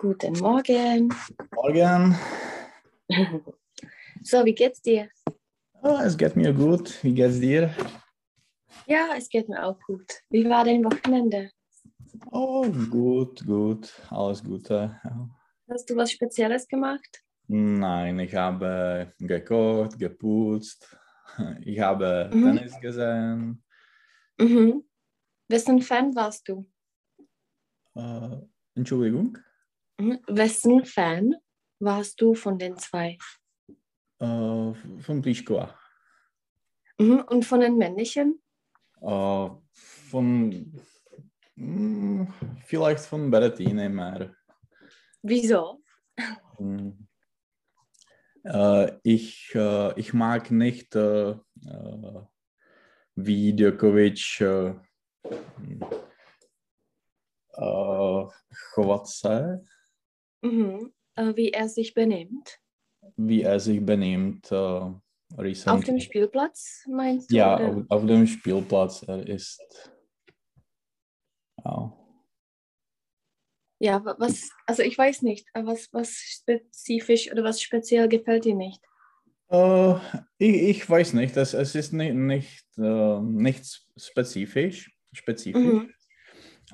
Guten Morgen. Morgen. So, wie geht's dir? Ah, es geht mir gut. Wie geht's dir? Ja, es geht mir auch gut. Wie war dein Wochenende? Oh, gut, gut. Alles Gute. Hast du was Spezielles gemacht? Nein, ich habe gekocht, geputzt. Ich habe Mhm. Tennis gesehen. Mhm. Wessen Fan warst du? Äh, Entschuldigung. Mhm. Wessen Fan warst du von den zwei? Äh, von Pliskova. Mhm. Und von den männlichen? Äh, von hm, vielleicht von Berettine mehr. Wieso? Hm. Äh, ich, äh, ich mag nicht äh, wie Djokovic äh, chovat se, Mhm. Äh, wie er sich benimmt? wie er sich benimmt. Äh, Auf recent. dem Spielplatz meinst du? ja, auf, auf dem Spielplatz. Er ist. Ja. Ja, wa- was, also ich weiß nicht, äh, was, was spezifisch oder was speziell gefällt dir nicht? Äh, ich, ich weiß nicht, es, es ist nicht, nicht, äh, nicht spezifisch, spezifisch Mhm.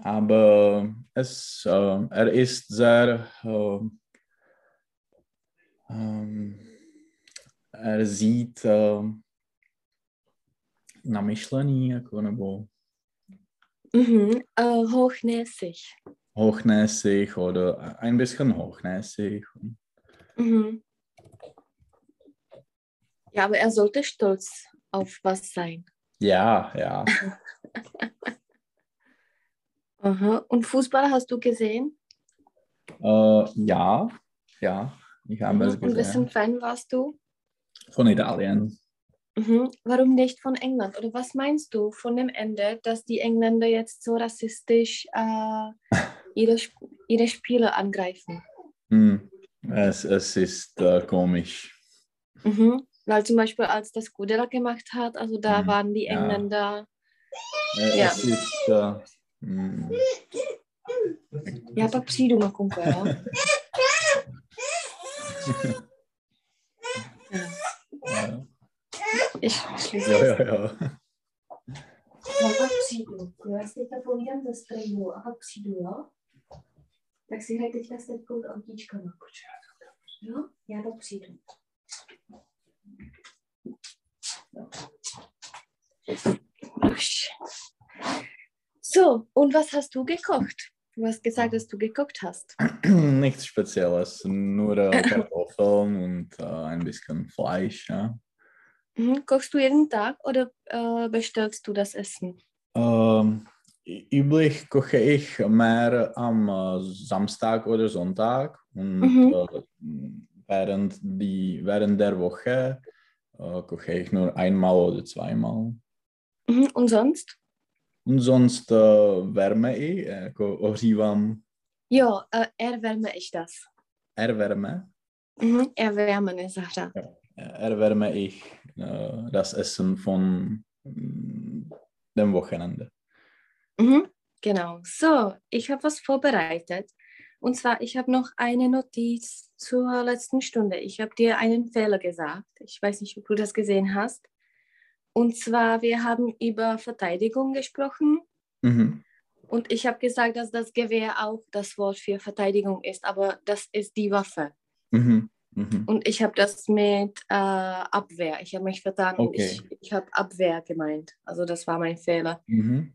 Aber es, äh, er ist sehr, äh, ähm, er sieht äh, na myšlení, jako, nebo Mhm. Äh, hochnäsig. hochnäsig oder ein bisschen hochnäsig. Mhm. Ja, aber er sollte stolz auf was sein. Ja, ja. Aha. Und Fußball hast du gesehen? Äh, ja, ja, ich habe es Mhm. Und wessen gesehen. Fan warst du? Von Italien. Mhm. Warum nicht von England? Oder was meinst du von dem Ende, dass die Engländer jetzt so rassistisch äh, ihre, ihre Spieler angreifen? Hm. Es, es ist äh, komisch. Mhm. Weil zum Beispiel, als das Gudela gemacht hat, also da Mhm. waren die Ja. Engländer, Äh, Ja. Es ist. Äh, hm. já pak přijdu, Makunko, jo? Jo, jo, jo. Já pak přijdu. Jo, já si teďka povídám ze streamu a pak přijdu, jo? Tak si hraj teďka s teďkou s autíčkama. Jo? Já pak přijdu. Už. So, und was hast du gekocht? Du hast gesagt, dass du gekocht hast. Nichts Spezielles, nur äh, Kartoffeln und äh, ein bisschen Fleisch. Ja. Mhm. Kochst du jeden Tag oder äh, bestellst du das Essen? Ähm, üblich koche ich mehr am äh, Samstag oder Sonntag und Mhm. äh, während, die, während der Woche äh, koche ich nur einmal oder zweimal. Mhm. Und sonst? Und sonst äh, wärme ich, äh, ohřívám, Jo, äh, erwärme ich das. erwärme, Mhm. Erwärmen ist Sache. äh, erwärme ich äh, das Essen von mm, dem Wochenende. Mhm. Genau. So, ich habe was vorbereitet. Und zwar, ich habe noch eine Notiz zur letzten Stunde. Ich habe dir einen Fehler gesagt. Ich weiß nicht, ob du das gesehen hast. Und zwar, wir haben über Verteidigung gesprochen. Mhm. Und ich habe gesagt, dass das Gewehr auch das Wort für Verteidigung ist, aber das ist die Waffe. Mhm. Mhm. Und ich habe das mit äh, Abwehr. Ich habe mich vertan und Okay. ich, ich habe Abwehr gemeint. Also das war mein Fehler. Mhm.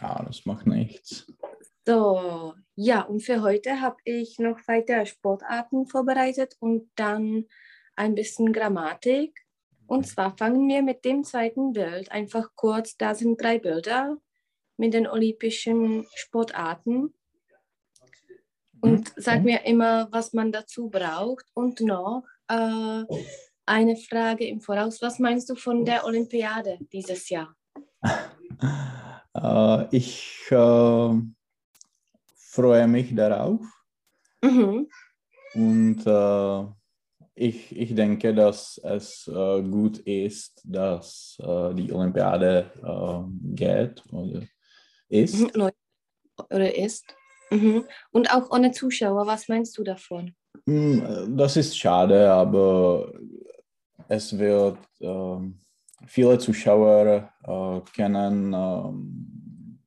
Ja, das macht nichts. So, ja, und für heute habe ich noch weitere Sportarten vorbereitet und dann ein bisschen Grammatik. Und zwar fangen wir mit dem zweiten Bild einfach kurz. Da sind drei Bilder mit den olympischen Sportarten. Und sag okay. mir immer, was man dazu braucht. Und noch äh, eine Frage im Voraus. Was meinst du von der Olympiade dieses Jahr? Äh, ich äh, freue mich darauf Mhm. und äh, ich, ich denke, dass es äh, gut ist, dass äh, die Olympiade äh, geht oder ist. Mhm. Oder ist? Mhm. Und auch ohne Zuschauer, was meinst du davon? Hm, Das ist schade, aber es wird ähm, viele Zuschauer äh, können ähm,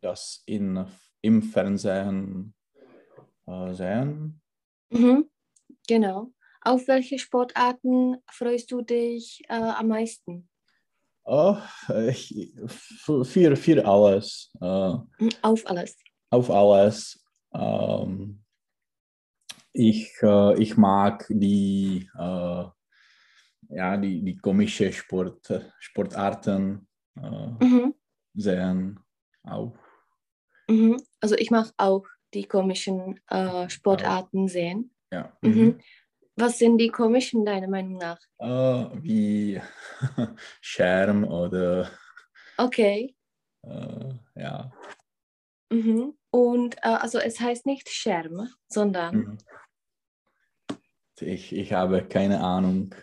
das in, im Fernsehen äh, sehen. Mhm. Genau. Auf welche Sportarten freust du dich äh, am meisten? Oh, ich, für, für, alles. Äh, Mhm, Auf alles. auf alles. Ähm, ich, äh, ich mag die, äh, ja, die, die komische Sport, Sportarten äh, Mhm. sehen. Auch. Mhm. Also ich mache auch die komischen äh, Sportarten sehen. Ja. Mhm. Was sind die komischen deiner Meinung nach? Äh, wie Scherm oder Okay. äh, ja. Mhm. Und äh, also es heißt nicht Scherm, sondern Mhm. Ich, ich habe keine Ahnung.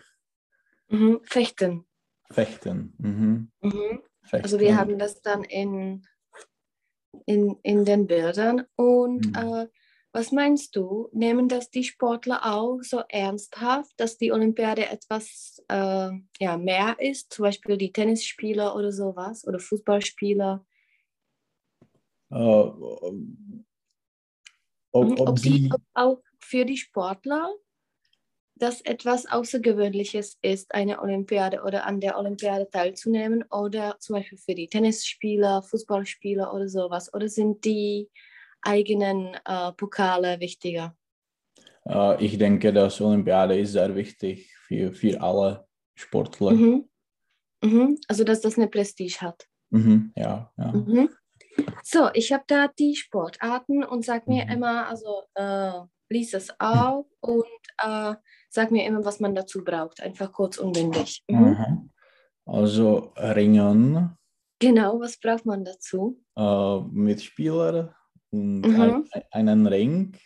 mhm. Fechten. Fechten. Mhm. Mhm. Fechten. Also wir haben das dann in, in, in den Bildern. Und Mhm. äh, was meinst du? Nehmen das die Sportler auch so ernsthaft, dass die Olympiade etwas äh, ja, mehr ist? Zum Beispiel die Tennisspieler oder sowas oder Fußballspieler? Äh, ob, ob, Ob die ob auch für die Sportler das etwas Außergewöhnliches ist, eine Olympiade oder an der Olympiade teilzunehmen oder zum Beispiel für die Tennisspieler, Fußballspieler oder sowas? Oder sind die eigenen äh, Pokale wichtiger? äh, ich denke, dass Olympiade ist sehr wichtig für, für alle Sportler. Mhm. Mhm. Also dass das eine Prestige hat. Mhm, ja, ja. Mhm. So, ich habe da die Sportarten und sag mir Mhm. immer, also äh, lies es auf und äh, sag mir immer, was man dazu braucht. Einfach kurz und bündig. Mhm. Also Ringen, Genau, was braucht man dazu? äh, Mitspieler und Mhm. ein, einen Ring,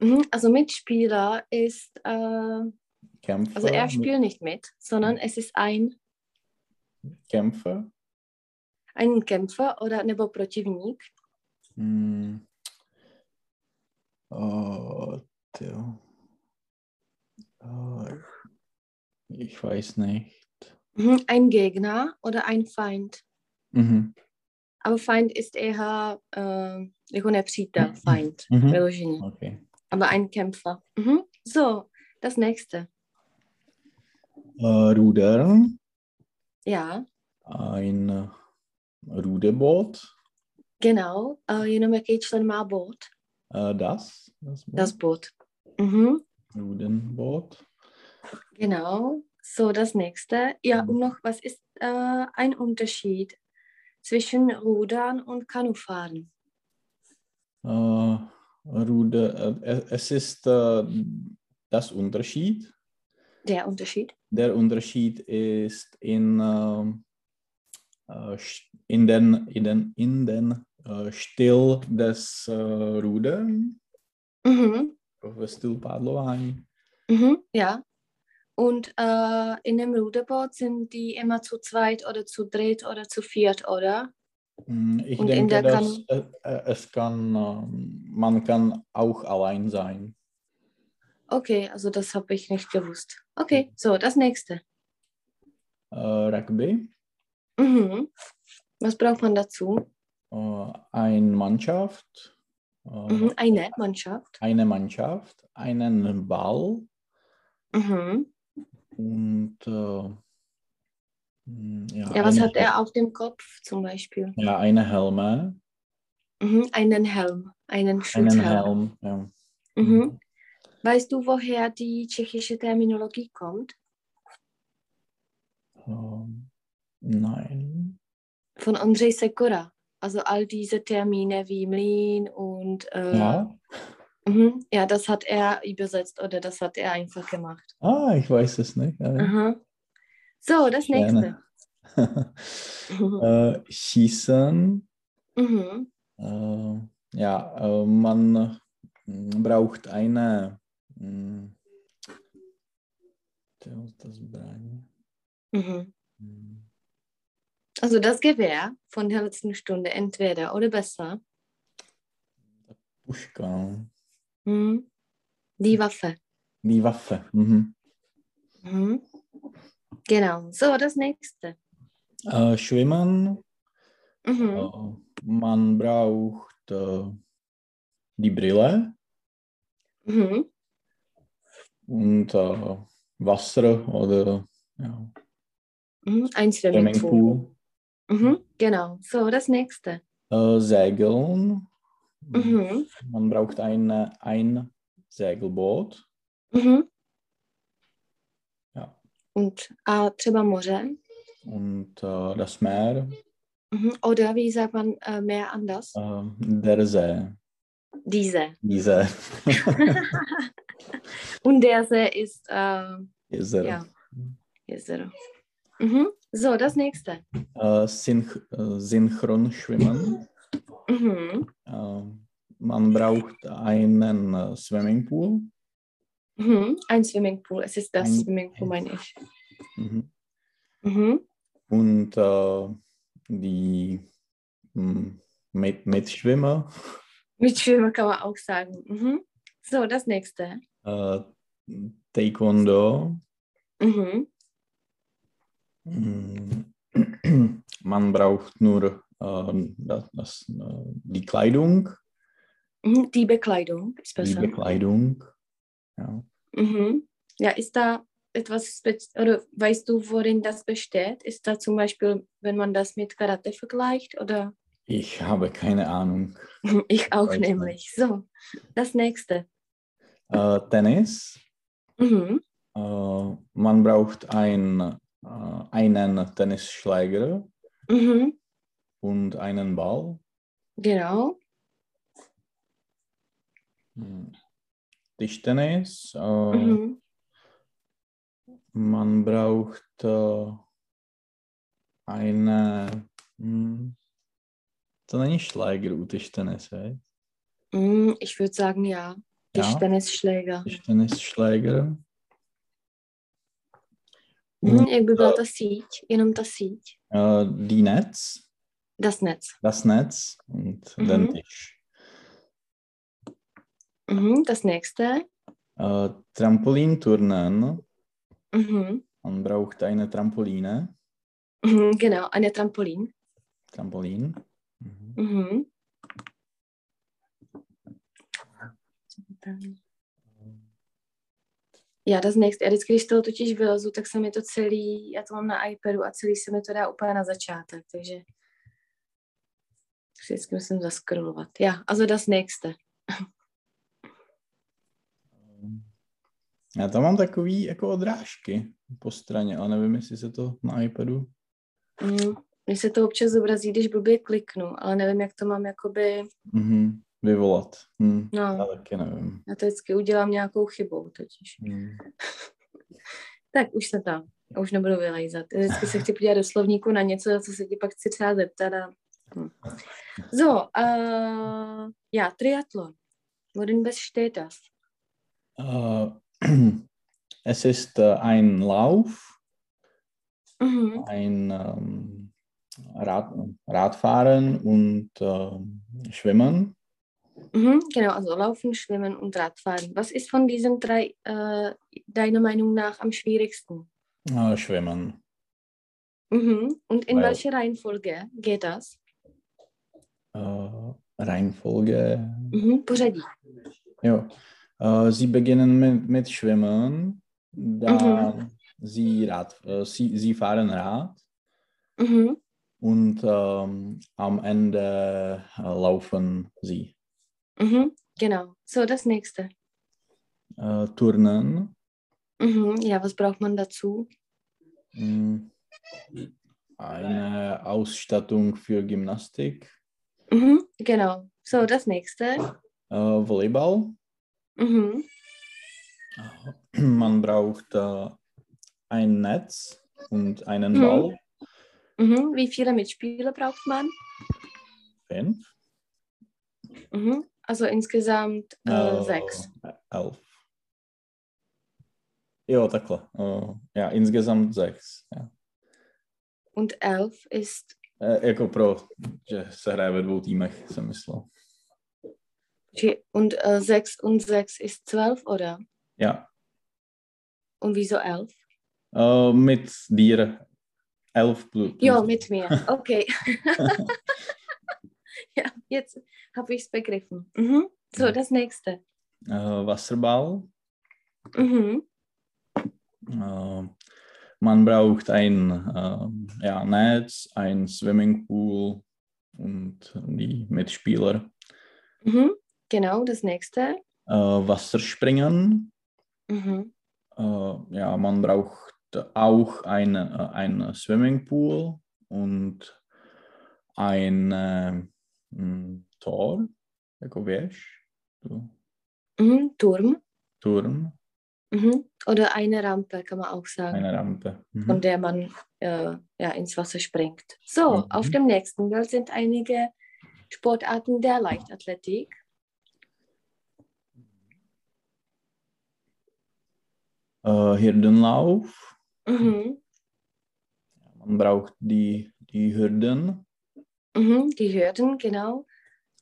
Mhm. Also Mitspieler ist, äh, Kämpfer, also er spielt nicht mit, sondern es ist ein, Kämpfer. ein Kämpfer oder nebo protivník. Hm. Oh. Oh, ich weiß nicht. Mhm. Ein Gegner oder ein Feind. Mhm. Aber Feind ist eher äh, jako nepřítel, Feind, Mhm. vyloženě. Okay. Aber ein Kämpfer. Mhm. So, das nächste. Äh, Rudern, Ja, ein äh, Ruderboot, genau. Äh, jenom jaký člen má Boot? äh, das, das Boot, Das Boot. Mhm. Ruderboot. Genau. So, das nächste. Ja, Mhm. und noch, was ist äh, ein Unterschied zwischen Rudern und Kanufahren? Äh, Ruder, äh, es ist äh, das Unterschied. Der Unterschied? Der Unterschied ist in, äh, sch- in den, in den, in den äh, Stil des äh, Rudern, Mhm. ve stylu pádlování. Mhm. Ja. Und äh, in dem Ruderboot sind die immer zu zweit oder zu dritt oder zu viert, oder? Mm, Ich Und denke, dass äh, äh, es kann, ähm, man kann auch allein sein. Okay, also das habe ich nicht gewusst. Okay, so, das nächste. Äh, Rugby, Mhm. Was braucht man dazu? äh, eine Mannschaft, äh, Mhm. Eine Mannschaft. eine Mannschaft, einen Ball Mhm. Und äh, mm, ja, Ja, was hat er auf dem Kopf zum Beispiel? Ja, eine Helme, Mhm. Einen Helm, einen einen Schutzhelm. Helm. Ja. Mhm. Weißt du, woher die tschechische Terminologie kommt? Ähm, nein. Von Ondřej Sekora. Also all diese Termine wie Mlin und äh, Ja. Mhm. ja, das hat er übersetzt oder das hat er einfach gemacht. Ah, ich weiß es nicht. Ja. So, das nächste. Gerne. äh, schießen. Mhm. Äh, ja, äh, man mm, braucht eine. mm, das. Mhm. Mm, Also das Gewehr von der letzten Stunde entweder oder besser. Puška. Mhm. Die Waffe. Die Waffe. Mhm. Mhm. Genau. So, das nächste. Äh, schwimmen. Mhm. Äh, man braucht äh, die Brille Mhm. und äh, Wasser oder ja, Mhm. Ein Swimmingpool. Swimmingpool. Mhm. Genau. So, das nächste. Äh, Segeln. Mhm. Man braucht ein, ein Segelboot. Mhm. Ja. Und a třeba moře. Und äh, das Meer, Mhm. Oder wie sagt man äh, mehr anders? äh, der See. Diese. Diese Und der See ist, äh, Jezer. ja, Jezero. Mhm. So, das nächste. Äh, Synch äh, Synchronschwimmen. Mhm. Äh, man braucht einen äh, Swimmingpool. Mhm. Ein Swimmingpool. Es ist das Ein- Swimmingpool, meine ich. Mhm. Mhm. Und äh, die mh, mit, Mitschwimmer. Mit Schwimmen kann man auch sagen. Mhm. So, das nächste. Äh, Taekwondo. Mhm. Mm, Man braucht nur das, das, äh, die Kleidung, Mhm. Die Bekleidung ist die besser. Bekleidung. Ja. Mhm. Ja, ist da etwas, oder weißt du, worin das besteht? Ist da zum Beispiel, wenn man das mit Karate vergleicht? Oder Ich habe keine Ahnung. ich auch Weiß nicht. nämlich. So, das nächste. Äh, Tennis. Mhm. Äh, man braucht ein, äh, einen Tennisschläger Mhm. Und einen Ball. Genau. Hm. Tischtennis. Äh, Mhm. Man braucht äh, eine. Hm, to není šláger u Tischtennis, right? Mm, Ich würde sagen, ja. Ja. Tischtennisschläger. Tischtennisschläger. Mhm. Jak by byla ta síť? Jenom ta síť. Äh, die Netz, Das Netz. das Netz und Mhm. den Tisch. Mhm. Das nächste. Äh, Trampolinturnen. Mhm. Man braucht eine Trampoline. Mhm. Genau, eine Trampolin. Trampolin. Mhm. Mhm. Já das nächste. Já vždycky, když to totiž vylezu, tak se mi to celý, já to mám na iPadu a celý se mi to dá úplně na začátek, takže vždycky musím zaskrolovat. Ja, also das nächste. Já tam mám takový jako odrážky po straně, ale nevím, jestli se to na iPadu. Mm. Mně se to občas zobrazí, když blbě kliknu, ale nevím, jak to mám jakoby, Mhm. Vyvolat. Hm. Já no, taky nevím. já to vždycky udělám nějakou chybou totiž. Hm. Tak už jsem tam. Já už nebudu vylejzat. Vždycky se chci podívat do slovníku na něco, co se ti pak chci třeba zeptat. A... So, uh, ja, Triathlon. Worin besteht das? Äh, es ist äh, ein Lauf, Mhm. ein ähm, Rad, Radfahren und ähm, Schwimmen. Mhm, genau, also Laufen, Schwimmen und Radfahren. Was ist von diesen drei äh, deiner Meinung nach am schwierigsten? Äh, schwimmen. Mhm. Und in Weil- welcher Reihenfolge geht das? Äh, Reihenfolge. Mhm. Pořadí. Ja. Äh, sie beginnen mit, mit Schwimmen, dann sie, Rad, äh, sie, sie fahren Rad Mhm. und ähm, am Ende äh, laufen sie. Mhm. Genau. So, das nächste. Äh, Turnen. Mhm. Ja, was braucht man dazu? Hm, Eine Ausstattung für Gymnastik. Mhm. Genau. So, das nächste. Äh, Volleyball. Mhm. Man braucht äh, ein Netz und einen Mhm. Ball. Mhm. Wie viele Mitspieler braucht man? Fünf. Mhm. Also insgesamt äh, Äh, sechs. Elf. Jo, takhle. Äh, ja, insgesamt sechs. Ja. Und elf ist E, jako pro, že se hraje ve dvou týmech, jsem myslel. Und äh, 6 und 6 ist 12, oder? Ja, Und wieso 11? äh, mit dir. Elf plus. Ja, mit mir. Okay. ja, jetzt habe ich es begriffen. Mhm. So, Ja. das nächste. Äh, Wasserball. Mhm. Äh, man braucht ein äh, ja, Netz, ein Swimmingpool und die Mitspieler. Mhm. Genau, das nächste. Äh, Wasserspringen. Mhm. Äh, ja, man braucht auch eine, äh, ein Swimmingpool und ein äh, Tor, jako wiesz, tu, Mhm. Turm. Turm, Mhm. Oder eine Rampe, kann man auch sagen, eine Rampe. Mhm. von der man äh, ja, ins Wasser springt. So, Mhm. auf dem nächsten Bild sind einige Sportarten der Leichtathletik. Äh, Hürdenlauf, Mhm. man braucht die, die Hürden, Mhm. Die Hürden, genau.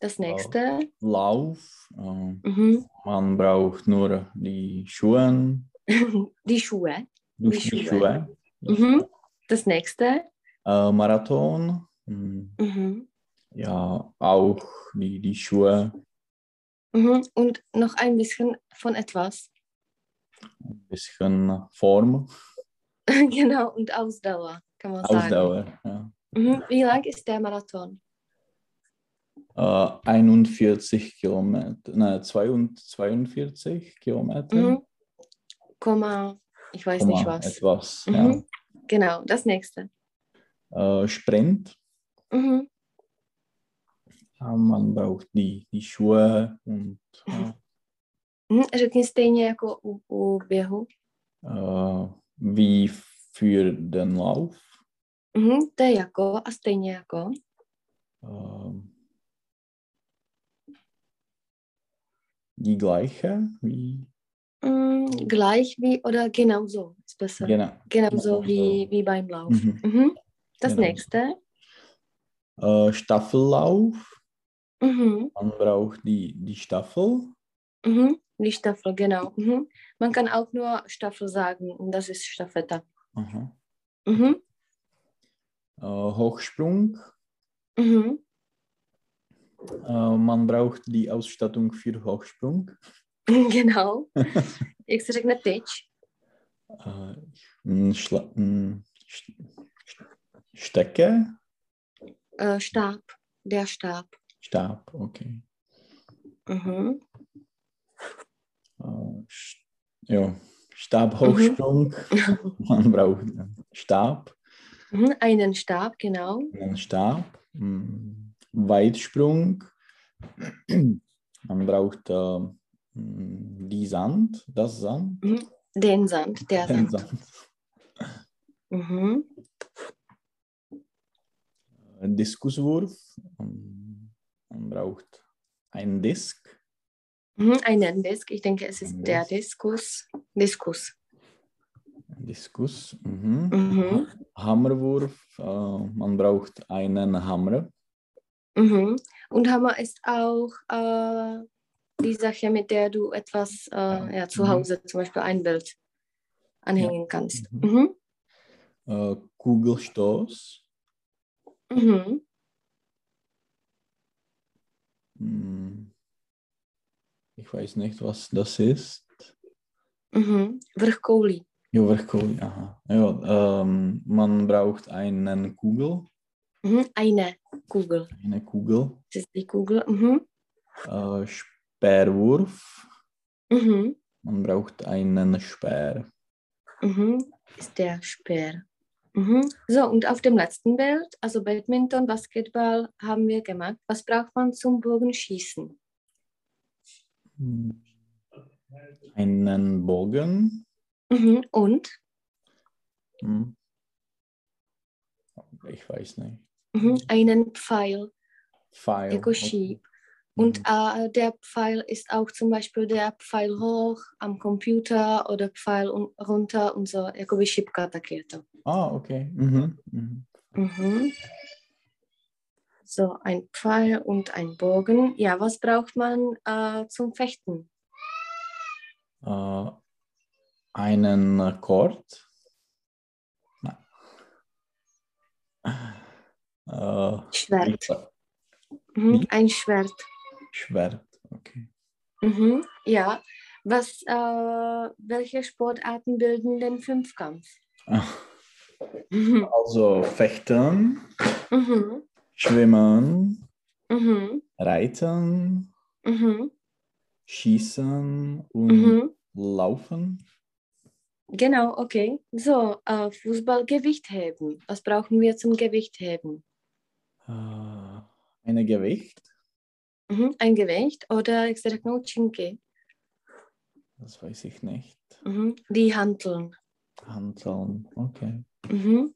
Das nächste. Lauf, äh, Mhm. man braucht nur die Schuhe, Die Schuhe. die, Die Schuhe. Schuhe. Mhm. Das nächste. Äh, Marathon, hm, Mhm. ja, auch die, die Schuhe, Mhm. Und noch ein bisschen von etwas. ein bisschen Form, genau, und Ausdauer, kann man sagen. Ausdauer. Ja. Mhm. Wie lang ist der Marathon? Äh, 41 Kilometer, nein, 42 Kilometer. Mhm. Komma, ich weiß nicht Komma was. Etwas, Mhm. Genau, das nächste. ja. Äh, Sprint, Mhm. ja, man braucht die, die Schuhe und ja. Řekni stejně jako u, u běhu. äh, wie für den Lauf. Mhm. To je jako a stejně jako. Äh, die gleiche, wie, Mm, gleich wie oder genauso ist besser. genau, Genauso genauso. wie, wie beim Lauf. Mhm. Mhm. Das Genau. nächste. äh, Staffellauf, Mhm. man braucht die, die Staffel. Mhm. Die Staffel, genau. Mhm. Man kann auch nur Staffel sagen und das ist Staffetta. Mhm. Äh, Hochsprung, Mhm. Äh, man braucht die Ausstattung für Hochsprung. Genau. Řekne tyč? Äh, Schla m, Sch- Stecke, Äh, Stab. Der Stab. Stab, okay. Mhm. Äh, Sch- ja, Stabhochsprung, man braucht einen Stab, Mhm. Einen Stab, genau. einen Stab. M, Weitsprung, man braucht äh, m, die Sand, das Sand, Den Sand, der den Sand. Sand. Mhm. Äh, Diskuswurf, ähm, man braucht einen Disk, Mhm. Einen Disk. Ich denke, es ist Ein der Disk. Diskus. Diskus. Diskus. Mhm. Mhm. Hammerwurf, äh, man braucht einen Hammer. Mhm. Und Hammer ist auch äh, die Sache, mit der du etwas äh, ja, zu Mhm. Hause, zum Beispiel ein Bild, anhängen kannst. Mhm. Mhm. Äh, Kugelstoß, Mhm. hm, ich weiß nicht, was das ist. Mhm. Vrchkouli. Ja, Vrchkouli, aha. Ja, ähm, man braucht einen Kugel, Mhm. Eine Kugel. eine Kugel. Das ist die Kugel. Mhm. Äh, Speerwurf, Mhm. man braucht einen Speer. Mhm. Ist der Speer. Mhm. So, und auf dem letzten Bild, also Badminton, Basketball haben wir gemacht. Was braucht man zum Bogenschießen? Einen Bogen. Mhm. Und? Hm. Ich weiß nicht. Mhm. Einen Pfeil, Pfeil. jako okay. Schieb. Und Mhm. äh, der Pfeil ist auch zum Beispiel der Pfeil hoch am Computer oder Pfeil un runter und so, jakoby šipka tak je to. Ah, okay. Mhm. Mhm. Mhm. So, ein Pfeil und ein Bogen. Ja, was braucht man äh, zum Fechten? Äh, einen Kord. Äh, Schwert. Mhm, ein Schwert. Schwert, okay. Mhm, ja. Was, äh, welche Sportarten bilden den Fünfkampf? Also Fechten, Mhm. Schwimmen, Mhm. Reiten, Mhm. Schießen und Mhm. Laufen. Genau, okay. So, äh, Fußball, Gewichtheben. Was brauchen wir zum Gewichtheben? Äh, eine Gewicht. Mhm. Ein Gewicht oder jak se řeknou činky? Das weiß ich nicht. Mhm. Die Hanteln. Hanteln, okay. Mhm.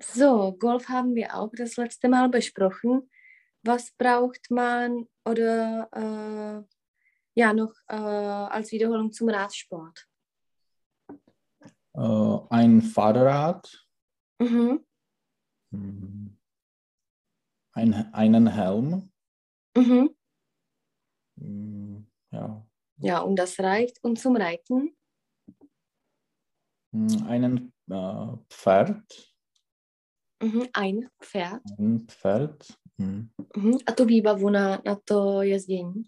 So, Golf haben wir auch das letzte Mal besprochen. Was braucht man oder äh, ja noch äh, als Wiederholung zum Radsport? Äh, ein Fahrrad, Mhm. Ein, einen Helm, Mhm. hm, ja, Ja, und das reicht. Und zum Reiten? hm, einen äh, Pferd, Mhm. Ein Pferd. ein Pferd, hm, Mhm. A tu výbavu na, na to jezdění.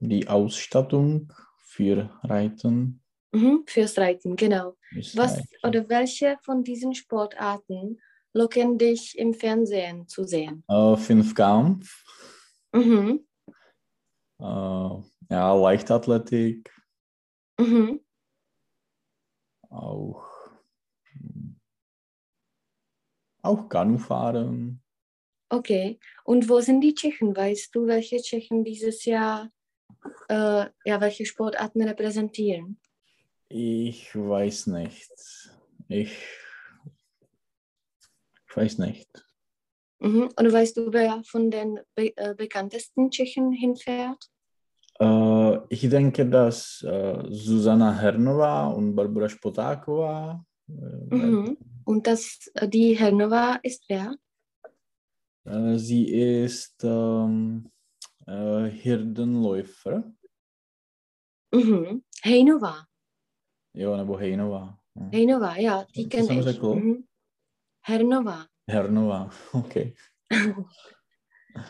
die Ausstattung für Reiten. Mhm. Fürs Reiten, genau. Was Reiten. oder welche von diesen Sportarten locken dich im Fernsehen zu sehen? Äh, Fünfkampf, Mhm. äh, ja, Leichtathletik, Mhm. auch, hm, auch Kanufahren. Okay. Und wo sind die Tschechen? Weißt du, welche Tschechen dieses Jahr äh, ja, welche Sportarten repräsentieren? Ich weiß nicht. Ich, ich weiß nicht. Mhm. Und weißt du, wer von den be äh, bekanntesten Tschechen hinfährt? Äh, ich denke, dass äh, Susanna Hernova und Barbara Spotakova. Äh, Mhm. Und das, äh, die Hernova ist wer? äh, sie ist ähm, äh, Hirdenläufer. Mhm. Hejnova. Jo, nebo Hejnova. No. Hejnova, ja, die kenne ich. řekl? Mhm. Hernova. Hernova, okay.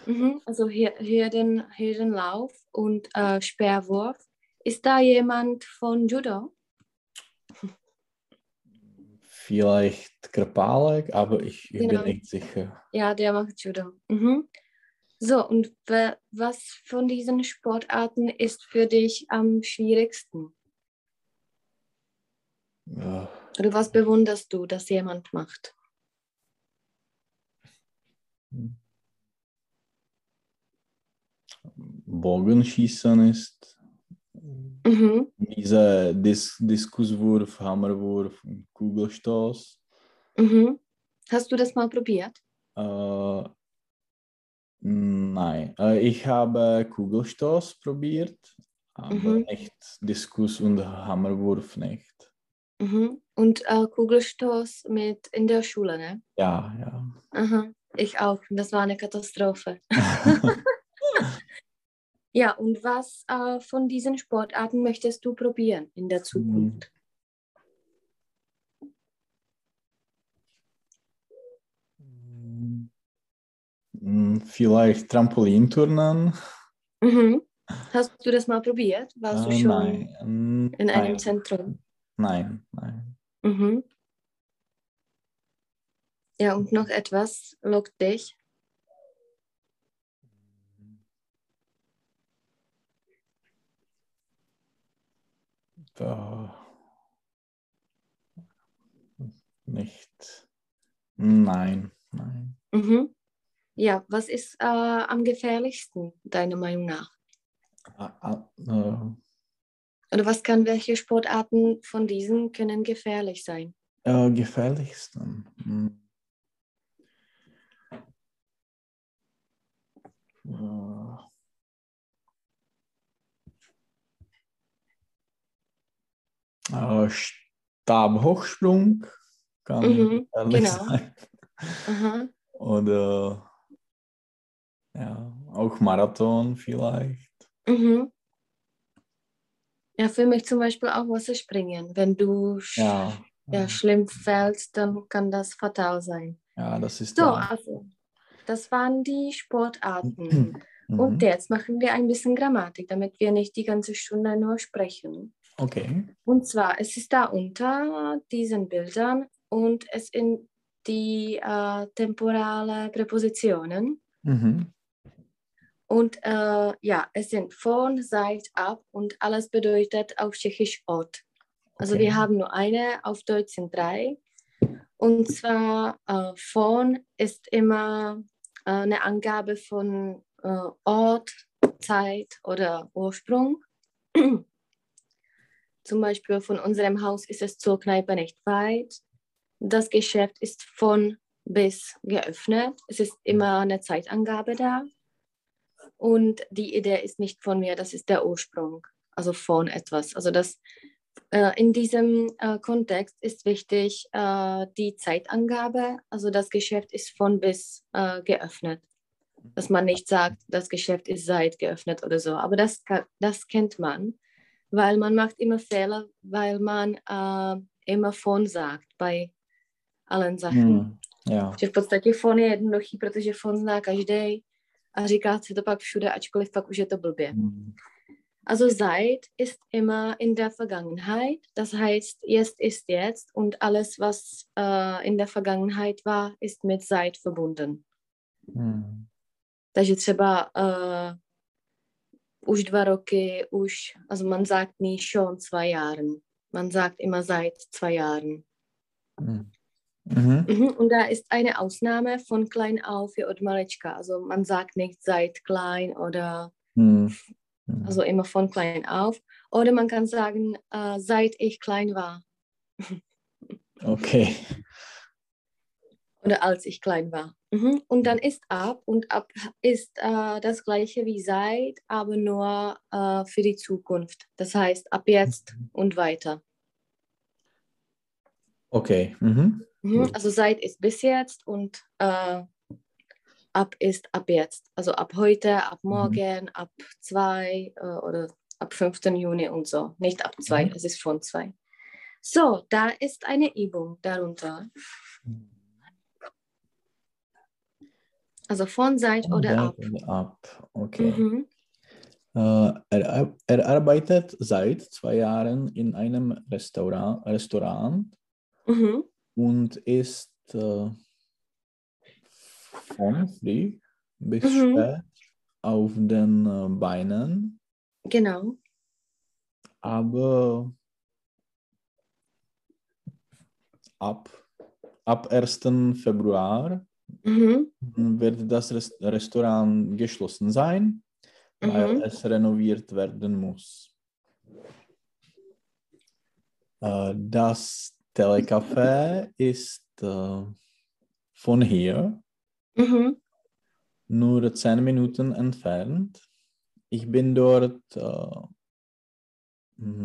Mhm. Also Hürden, Hürdenlauf und äh, Speerwurf. Ist da jemand von Judo? Vielleicht Krpálek, aber ich, ich Genau. bin nicht sicher. Ja, der macht Judo. Mhm. So, und wa- was von diesen Sportarten ist für dich am schwierigsten? Ja. Oder was bewunderst du, dass jemand macht? Bogenschießen ist Mhm. dieser Dis Diskuswurf, Hammerwurf und Kugelstoß. Mhm. Hast du das mal probiert? Äh, nein, äh, ich habe Kugelstoß probiert, aber Mhm. nicht Diskus und Hammerwurf nicht. Mhm. Und äh, Kugelstoß mit in der Schule, ne? Ja, ja. Aha. Ich auch. Das war eine Katastrophe. Ja, und was äh, von diesen Sportarten möchtest du probieren in der Zukunft? Mm, Vielleicht Trampolinturnen? Mhm. Hast du das mal probiert? Warst du Äh, schon nein, mm, in einem nein, Zentrum? nein, nein. Mhm. Ja, und noch etwas lockt dich. Da nicht. Nein, nein. Mhm. Ja, was ist äh, am gefährlichsten, deiner Meinung nach? Ah, äh, Oder was kann, welche Sportarten von diesen können gefährlich sein? äh, gefährlichsten. Äh, Stabhochsprung kann Mhm, gefährlich genau. sein. Aha. Oder Ja, auch Marathon vielleicht. Mhm. Ja, für mich zum Beispiel auch Wasserspringen. Wenn du sch Ja, ja, schlimm fällst, dann kann das fatal sein. ja das ist So, also, das waren die Sportarten. Mhm. Und jetzt machen wir ein bisschen Grammatik, damit wir nicht die ganze Stunde nur sprechen. Okay. Und zwar, es ist da unter diesen Bildern und es sind die äh, temporale Präpositionen. Mhm. Und äh, ja, es sind von, seit, ab und alles bedeutet auf Tschechisch od. Also Okay. wir haben nur eine, auf Deutsch sind drei. Und zwar äh, von ist immer eine Angabe von äh, Ort, Zeit oder Ursprung. Zum Beispiel von unserem Haus ist es zur Kneipe nicht weit. Das Geschäft ist von bis geöffnet. Es ist immer eine Zeitangabe da. Und die Idee ist nicht von mir, das ist der Ursprung, also von etwas. Also das äh, in diesem äh, Kontext ist wichtig äh, die Zeitangabe. Also das Geschäft ist von bis äh, geöffnet. Dass man nicht sagt, das Geschäft ist seit geöffnet oder so. Aber das, das kennt man, weil man macht immer Fehler, weil man äh, immer von sagt bei allen Sachen. Hm, Ja. Že v podstatě fon je jednoduchý, protože fon zná každý a říká se to pak všude, ačkoliv pak už je to blbě. Hm, Also seit ist immer in der Vergangenheit. Das heißt, jetzt ist jetzt und alles, was äh, in der Vergangenheit war, ist mit seit verbunden. hm. Takže třeba äh, už dva roky, už, also man sagt nie schon zwei Jahren. Man sagt immer seit zwei Jahren. Hm. Mhm. Mhm. Und da ist eine Ausnahme von klein auf für od malička. Also man sagt nicht seit klein oder Hm. Hm. also immer von klein auf. Oder man kann sagen, äh, seit ich klein war Okay. oder als ich klein war. Mhm. Und dann ist ab und ab ist äh, das gleiche wie seit, aber nur äh, für die Zukunft. Das heißt ab jetzt und weiter. Okay. Mhm. Mhm. Also seit ist bis jetzt und äh, ab ist ab jetzt. Also ab heute, ab morgen, ab zwei äh, oder ab 5. Juni und so. Nicht ab zwei, Mhm. es ist von zwei. So, da ist eine Übung darunter. Also von seit oder ab. ab. Okay. Mhm. Äh, er, er arbeitet seit zwei Jahren in einem Restaurant, Restaurant Mhm. und ist äh, früh bis Mhm. spät auf den äh, Beinen, Genau. aber ab, ab 1. Februar Mhm. wird das Rest Restaurant geschlossen sein, weil Mhm. es renoviert werden muss. Äh, Das Telecafé ist äh, von hier Mhm. nur zehn Minuten entfernt. Ich bin dort äh,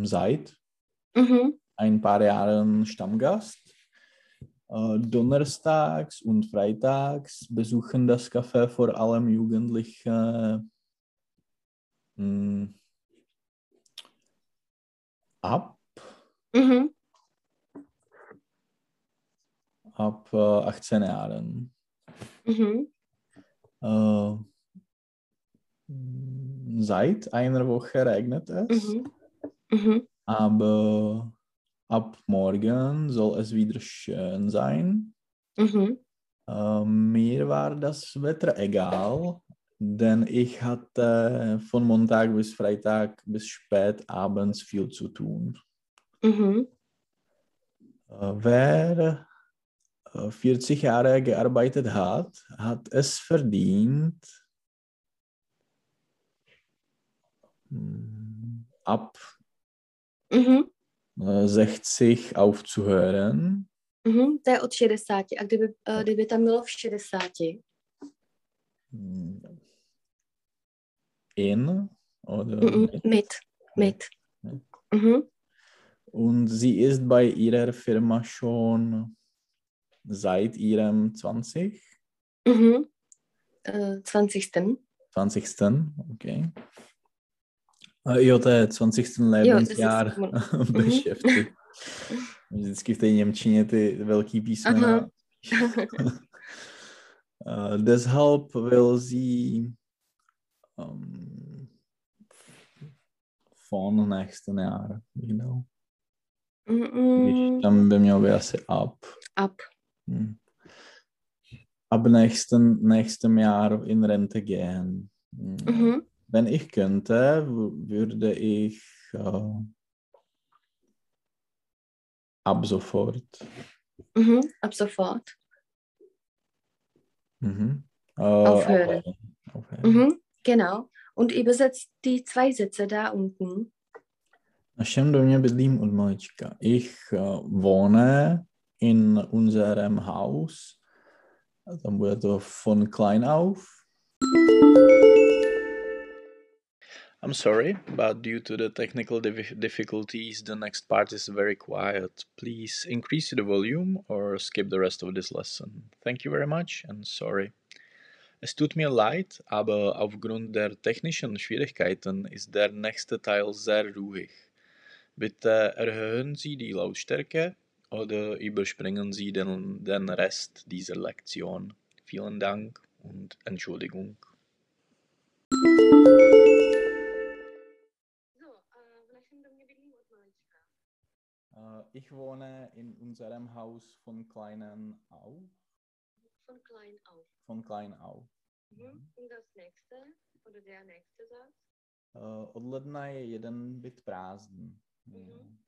seit Mhm. ein paar Jahren Stammgast. Äh, Donnerstags und Freitags besuchen das Café vor allem Jugendliche mh, ab, Mhm. ab äh, 18 Jahren. Mhm. Äh, seit einer Woche regnet es, Mhm. Mhm. aber ab morgen soll es wieder schön sein. Mhm. Äh, mir war das Wetter egal, denn ich hatte von Montag bis Freitag bis spät abends viel zu tun. Mhm. Äh, wer 40 Jahre gearbeitet hat, hat es verdient, mm, ab Mhm. äh, 60 aufzuhören. Mhm. To je od 60. A kdyby, uh, kdyby tam bylo v 60? Mm, In oder Mhm. mit. Mit. Mit. Mit. Mhm. Und sie ist bei ihrer Firma schon seit ihrem 20. Mhm. Äh, 20. 20. Okay. Äh, Jo, to je 20. Lebensjahr Jo, beschäftigt. Vždycky v té Němčině ty velký písmena. Uh, deshalb will sie um, von nächsten Jahr, you know. Když Mm, tam by mělo být asi up. ab. Hm. Ab nächsten, nächstem Jahr in Rente gehen. Hm. Mhm. Wenn ich könnte, würde ich äh, ab sofort. Mhm. Ab sofort. Mhm. Äh, Aufhören. aufhören. Aufhören. Mhm. Genau. Und übersetzt die zwei Sätze da unten. Bydlím od malička. Ich uh, wohne in unserem Haus. Dann bude to von klein auf. I'm sorry, but due to the technical dif- difficulties, the next part is very quiet. Please increase the volume or skip the rest of this lesson. Thank you very much and sorry. Es tut mir leid, aber aufgrund der technischen Schwierigkeiten ist der nächste Teil sehr ruhig. Bitte erhöhen Sie die Lautstärke oder überspringen Sie den, den Rest dieser Lektion. Vielen Dank und Entschuldigung. So, äh. Äh, ich wohne in unserem Haus von kleinen auf. Von klein auf. Von klein auf. Mhm. Und das nächste oder der nächste Satz? Äh, od ledna je jeden byt prázdný. Mhm.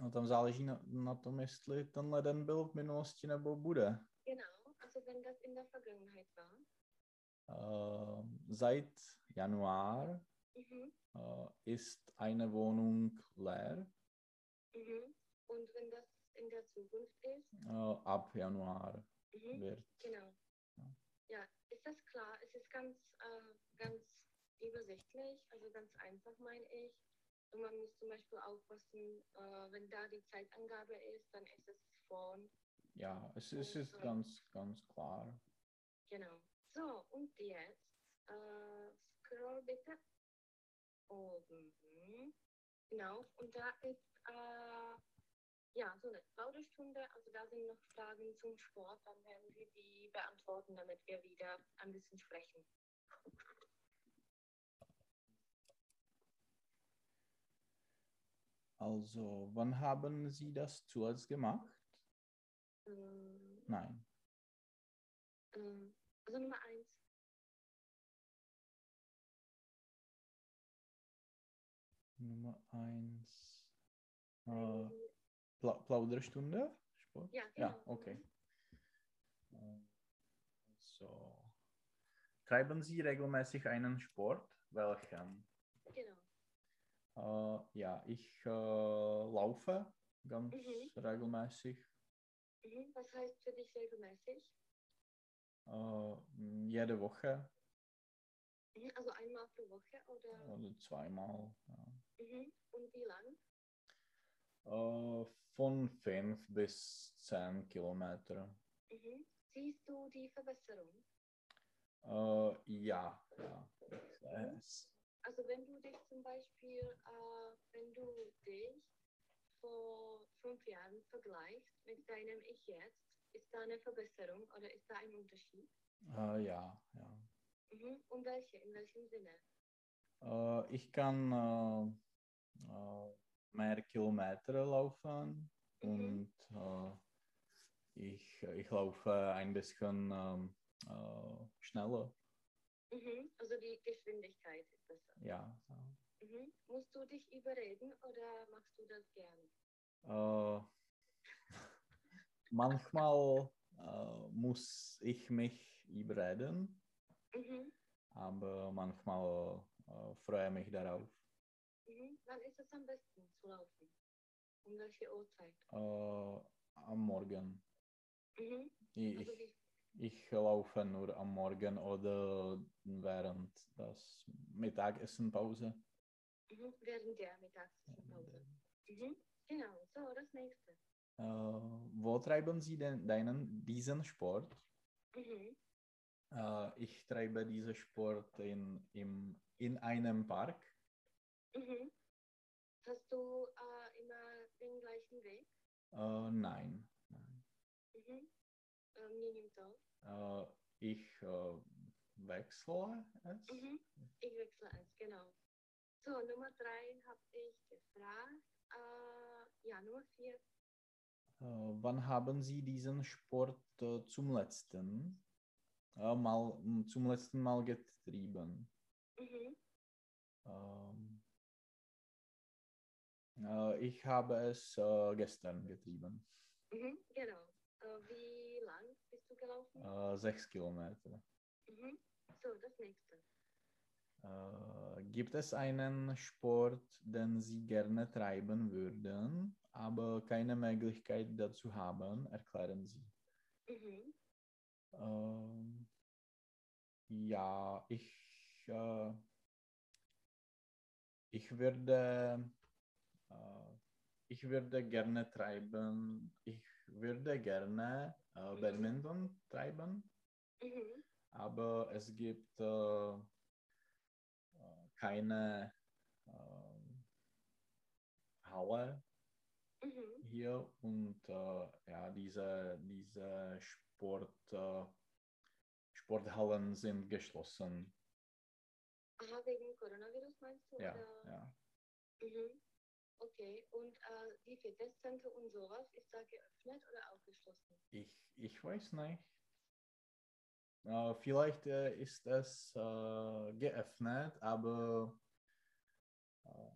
No, tam záleží na, na tom, jestli ten leden byl v minulosti nebo bude. Genau, also wenn das in der Vergangenheit war. Äh, seit Januar Mhm. äh, ist eine Wohnung leer. Mhm. Und wenn das in der Zukunft ist? Äh, ab Januar Mhm. wird. Genau. Ja. Ja, ist das klar? Es ist ganz, äh, ganz übersichtlich, also ganz einfach, meine ich. Und man muss zum Beispiel aufpassen, äh, wenn da die Zeitangabe ist, dann ist es von, Ja, es, es ist Okay. ganz, ganz klar. genau. So, und jetzt, äh, scroll bitte oben hinauf. Und da ist, äh, ja, so eine Plaudelstunde. Also da sind noch Fragen zum Sport. Dann werden wir die beantworten, damit wir wieder ein bisschen sprechen. Also, wann haben Sie das zuletzt gemacht? Ähm, Nein. ähm, also Nummer eins. Nummer eins. Äh, Ähm, Pla Plauderstunde? Sport? ja, Ja, genau. okay. Äh, So. Treiben Sie regelmäßig einen Sport? Welchen? Genau. Äh, ja, ich äh, laufe ganz Mhm. regelmäßig. Mhm. Was heißt für dich regelmäßig? Äh, jede Woche Mhm. Also einmal pro Woche oder? oder zweimal. Ja. Mhm. Und wie lang? Von 5 bis 10 Kilometer. Mhm. Siehst du die Verbesserung? Äh, ja, ja. Sehe es. Also wenn du dich zum Beispiel, äh, wenn du dich vor fünf Jahren vergleichst mit deinem Ich jetzt, ist da eine Verbesserung oder ist da ein Unterschied? Äh, ja, ja. Mhm. Und welche? In welchem Sinne? Äh, ich kann äh, äh, mehr Kilometer laufen Mhm. und äh, ich, ich laufe ein bisschen ähm, äh, schneller. Mhm. Also die Geschwindigkeit ist besser. Ja. ja. Mhm. Musst du dich überreden oder machst du das gern? Äh, manchmal äh, muss ich mich überreden, Mhm. aber manchmal äh, freue mich darauf. Mhm. Wann ist es am besten zu laufen? Um welche Uhrzeit? Äh, am Morgen. Mhm. Ich, Also wie, ich laufe nur am Morgen oder während das Mittagessenpause. mhm. während der Mittagspause. Mhm. Genau, so das nächste. Äh, wo treiben Sie denn deinen, diesen Sport? Mhm. Äh, ich treibe diesen Sport in, im, in einem Park. Mhm. Hast du äh, immer den gleichen Weg? Äh, nein. nein. Mhm. Měním to. Äh, ich äh, wechsle es. Mhm. Ich wechsle es, genau. So, Nummer drei habe ich gefragt. Äh, ja, Nummer vier. Wann haben Sie diesen Sport zum letzten Mal zum letzten Mal getrieben? Mhm. Ähm, äh, ich habe es gestern getrieben. Mhm. Genau. Äh, wie lang bist du gelaufen? Äh, sechs Kilometer. Mhm. So, das nächste. Äh, gibt es einen Sport, den Sie gerne treiben würden, aber keine Möglichkeit dazu haben? Erklären Sie. Mhm. Ähm, ja, ich, äh, ich würde, äh, ich würde gerne treiben, ich würde gerne äh, Mhm. Badminton treiben, Mhm. aber es gibt äh, äh, keine ähm, Halle Mhm. hier und äh, ja, diese, diese Sport, äh, Sporthallen sind geschlossen. Aha, wegen Coronavirus meinst du? Ja, Oder? ja. Mhm. Okay, und äh, die Fitnesscenter und sowas, ist da geöffnet oder auch geschlossen? Ich, ich weiß nicht. Äh, vielleicht äh, ist es äh, geöffnet, aber äh,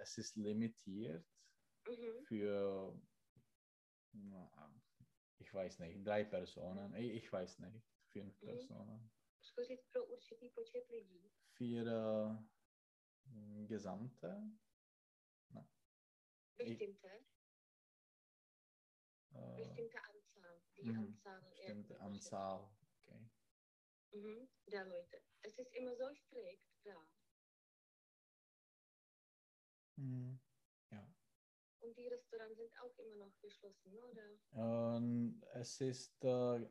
es ist limitiert Mhm. für, ich weiß nicht, drei Personen. Ich, ich weiß nicht, fünf Mhm. Personen. Zkusit pro určitý počet lidí. Äh, gesamte Ich- Bestimmte, äh, bestimmte Anzahl. Die Mhm. Anzahl. bestimmte. Anzahl. Okay. Mhm. Der Leute. Es ist immer so strikt da. Mhm. Ja. Und die Restaurants sind auch immer noch geschlossen, oder? Ähm, es ist, äh,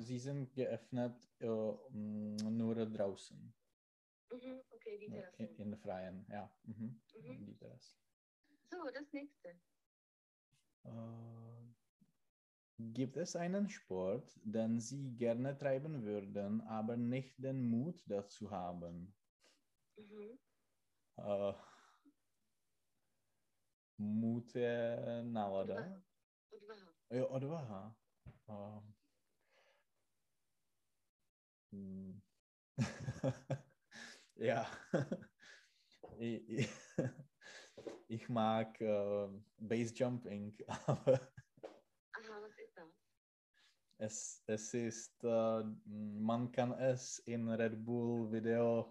sie sind geöffnet äh, nur draußen, Mhm. Okay, die nur Terrassen. in, in Freien, ja. Mhm. Mhm. Die. So, das nächste. Äh, gibt es einen Sport, den Sie gerne treiben würden, aber nicht den Mut dazu haben? Mhm. Äh, Mut je nálada. Odvaha. Jo, odvaha. Uh, hm. ja. ich, ich, ich mag äh, Base Jumping, aber Aha, was ist das? es, es ist, äh, man kann es in Red Bull Video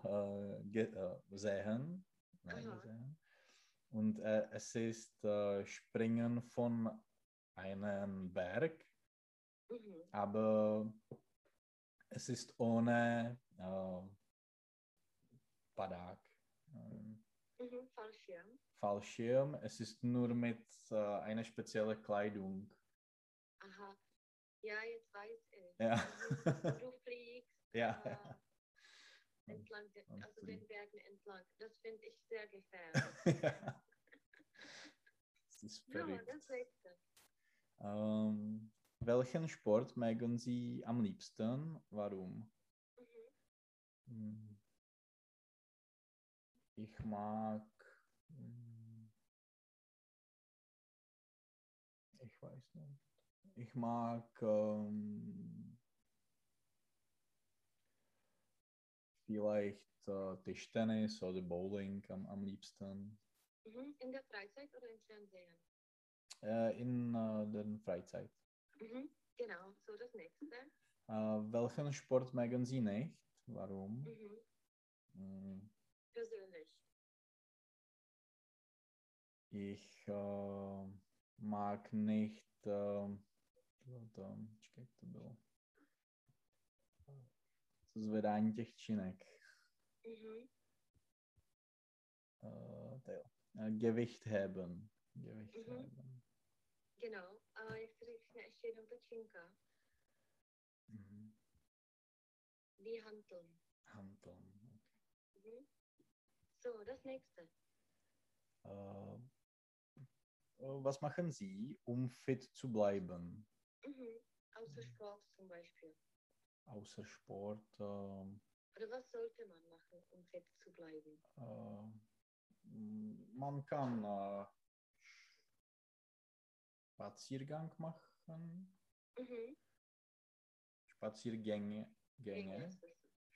äh, äh, sehen. Nein, sehen. Und äh, es ist äh, Springen von einem Berg. Mhm. aber es ist ohne ähm, Mhm. Fallschirm. Fallschirm. Es ist nur mit äh, einer speziellen Kleidung. Aha. Ja, jetzt weiß ich. Ja. Und du fliegst Ja. äh, entlang, und also den Bergen entlang. Das finde ich sehr gefährlich. ja. Es ist verrückt. das nächste. Ähm, welchen Sport mögen Sie am liebsten? Warum? Mhm. Hm. Ich mag. hm, Ich weiß nicht. Ich mag. Ähm, vielleicht äh, Tischtennis oder Bowling am, am liebsten. Mhm. In der Freizeit oder im Fernsehen? Äh, in äh, der Freizeit. Mhm. Genau, so das nächste. Äh, welchen Sport mögen Sie nicht? Warum? Mhm. Persönlich. Ich äh, mag nicht. Äh, to, čekaj, to bylo. To zvedání těch činek. Mhm. Uh, to jo. Uh, Gewicht heben. Gewicht Mhm. heben. Genau. A jak se řekne ještě jednou ta činka? die Hanteln. Hanteln. Mhm. So, das nächste. Äh, äh, was machen Sie, um fit zu bleiben? Mhm. Außer Sport zum Beispiel. Außer Sport. ähm, Oder was sollte man machen, um fit zu bleiben? äh, man kann äh, Spaziergang machen. Mhm. Spaziergänge. Gänge.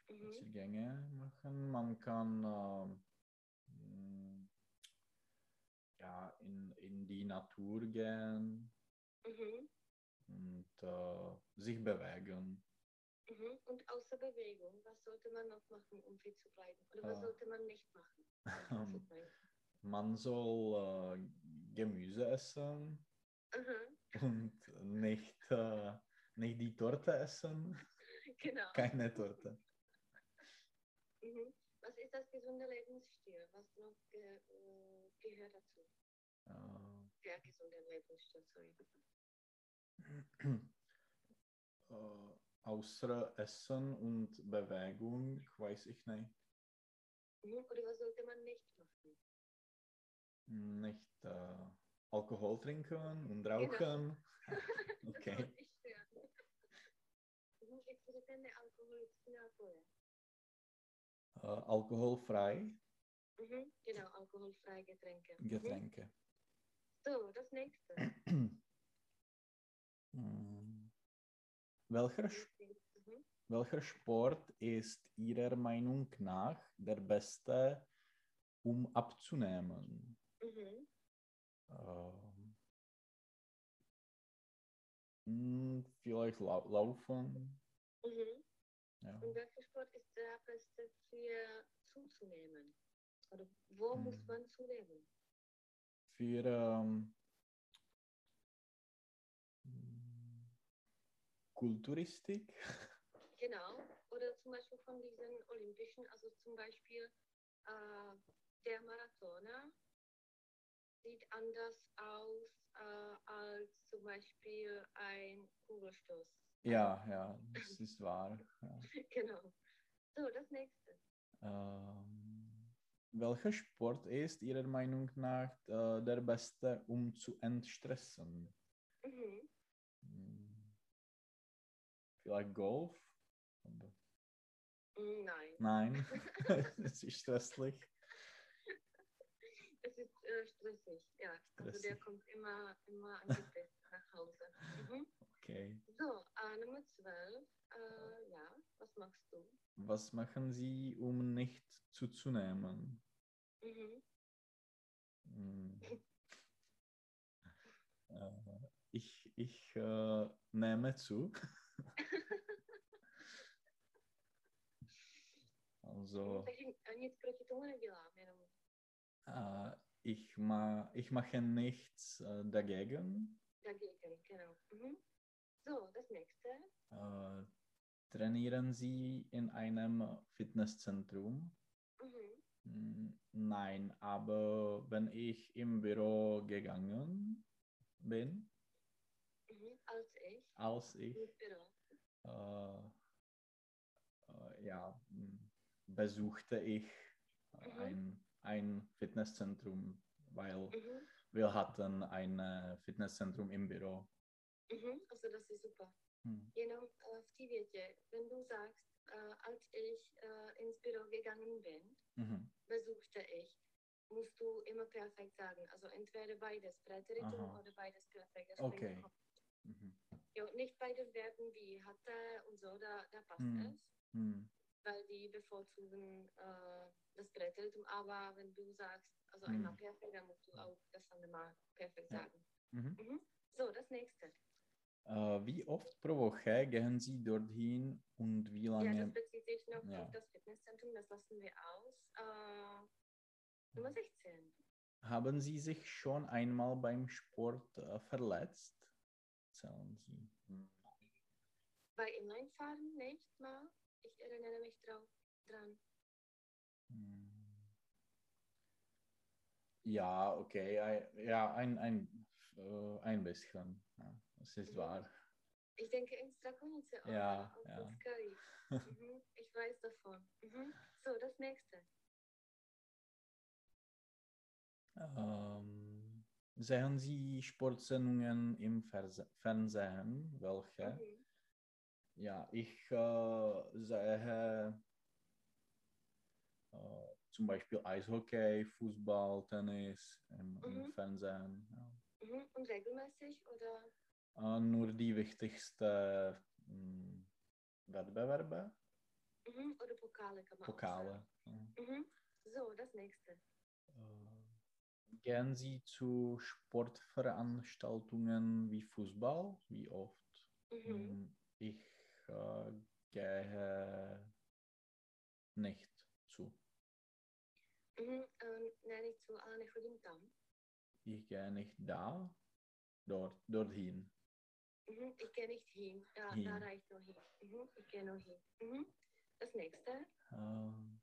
Mhm. Spaziergänge machen. Man kann m, ja, in, in die Natur gehen Mhm. und äh, sich bewegen. Mhm. Und außer Bewegung, was sollte man noch machen, um fit zu bleiben? Oder was Äh. sollte man nicht machen? um? Man soll äh, Gemüse essen Mhm. und nicht, äh, nicht die Torte essen. Genau. Keine Torte. Mhm. Was ist das gesunde Lebensstil? Was noch ge äh, gehört dazu? Äh, Der gesunde Lebensstil, sorry. äh, außer Essen und Bewegung weiß ich nicht. Oder was sollte man nicht machen? Nicht äh, Alkohol trinken und rauchen. Okay. Ist. Mhm. Exorbitante alkoholické nápoje. Äh, alkoholfrei Mhm. Genau, alkoholfreie Getränke. Getränke. So, das nächste. Mm. Welcher, Mhm. welcher Sport ist Ihrer Meinung nach der beste, um abzunehmen? Mhm. Ähm, mm, vielleicht lau laufen. Mhm. Ja. Und welcher Sport ist der beste für zuzunehmen? Oder wo muss Mhm. man zunehmen? Für ähm, Kulturistik. Genau. Oder zum Beispiel von diesen Olympischen, also zum Beispiel äh, der Marathoner sieht anders aus äh, als zum Beispiel ein Kugelstoß. Ja, ja, das ist wahr. Ja. genau. So, das nächste. Ähm, welcher Sport ist Ihrer Meinung nach äh, der beste, um zu entstressen? Mhm. Hm, Vielleicht Golf? Nein. Nein, es ist stresslich. Es ist äh, stressig, ja. Also der Stressig. kommt immer, immer ein bisschen nach Hause. Mhm. Okay. So, äh, Nummer 12. Äh, ja, was machst du? Was machen Sie, um nicht zuzunehmen? Mhm. Ich ich äh, nehme zu. Also, Takže eh, nic proti tomu nedělám, jenom äh, ich, ma ich mache nichts äh, dagegen. dagegen, genau. Mhm. So, das nächste. Äh, trainieren Sie in einem Fitnesszentrum? Mhm. Nein, aber wenn ich im Büro gegangen bin, Mhm. Als ich. als ich äh, äh, ja, besuchte ich Mhm. ein, ein Fitnesszentrum, weil Mhm. wir hatten ein äh, Fitnesszentrum im Büro. Mhm. Also das ist super. Hm. Jenom v té větě, wenn du sagst, als ich äh, ins Büro gegangen bin, Mhm. besuchte ich, musst du immer perfekt sagen. Also entweder beides Präteritum Aha. oder beides perfekt. Das Okay. Mhm. Jo, nicht beide Verben wie hatte und so, da, da passt Hm. es. Hm. weil die bevorzugen äh, das Präteritum, aber wenn du sagst, also Hm. einmal perfekt, dann musst du auch das andere Mal perfekt Ja. sagen. Mhm. Mhm. So, das nächste. Äh, wie oft pro Woche gehen Sie dorthin und wie Ja, das lange? bezieht sich noch Ja. auf das Fitnesszentrum, das lassen wir aus. Äh, Nummer 16. Haben Sie sich schon einmal beim Sport äh, verletzt? Zählen Sie. Hm. Bei Inlinefahren nicht mal. Ich erinnere mich drauf, dran. Hm. Ja, okay. Ja, ein, ein, äh, ein bisschen. Ja, das ist wahr. Ich denke in Strakonice oder Ja, auf ja. Skali. Mhm. Ich weiß davon. Mhm. So, das nächste. Ähm, sehen Sie Sportsendungen im Ferse Fernsehen? Welche? Mhm. Ja, ich äh, sehe äh, zum Beispiel Eishockey, Fußball, Tennis im, im Mhm. Fernsehen. Ja. Mhm. Und regelmäßig oder? Nur die wichtigsten mh, Wettbewerbe, Mhm. Oder Pokale kann man Pokale. Sagen. Mhm. So, das nächste. Gehen Sie zu Sportveranstaltungen wie Fußball? Wie oft? Mhm. Mm, Ich äh, gehe nicht zu. Mhm. Ähm, ne, nicht so, ale nechodím tam. Ich gehe nicht da, dort, dorthin. Mhm. Ich gehe nicht hin. Ja, Hin. da reicht nur hin. Mhm. Ich gehe nur hin. Mhm. Das nächste. Ähm,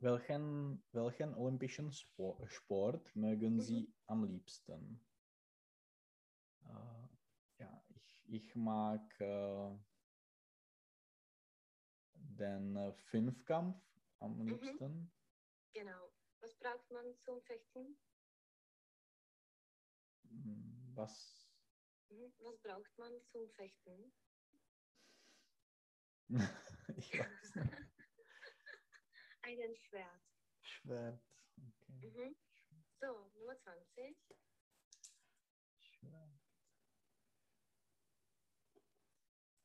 welchen, welchen olympischen Sport, Sport mögen Mhm. Sie am liebsten? Äh, ja, ich, ich mag äh, den äh, Fünfkampf am Mhm. liebsten. Genau. Was braucht man zum Fechten? Mm, Was? Was braucht man zum Fechten? ich weiß nicht. Ein Schwert. Schwert. Okay. Mhm. So, Nummer 20. Schwert.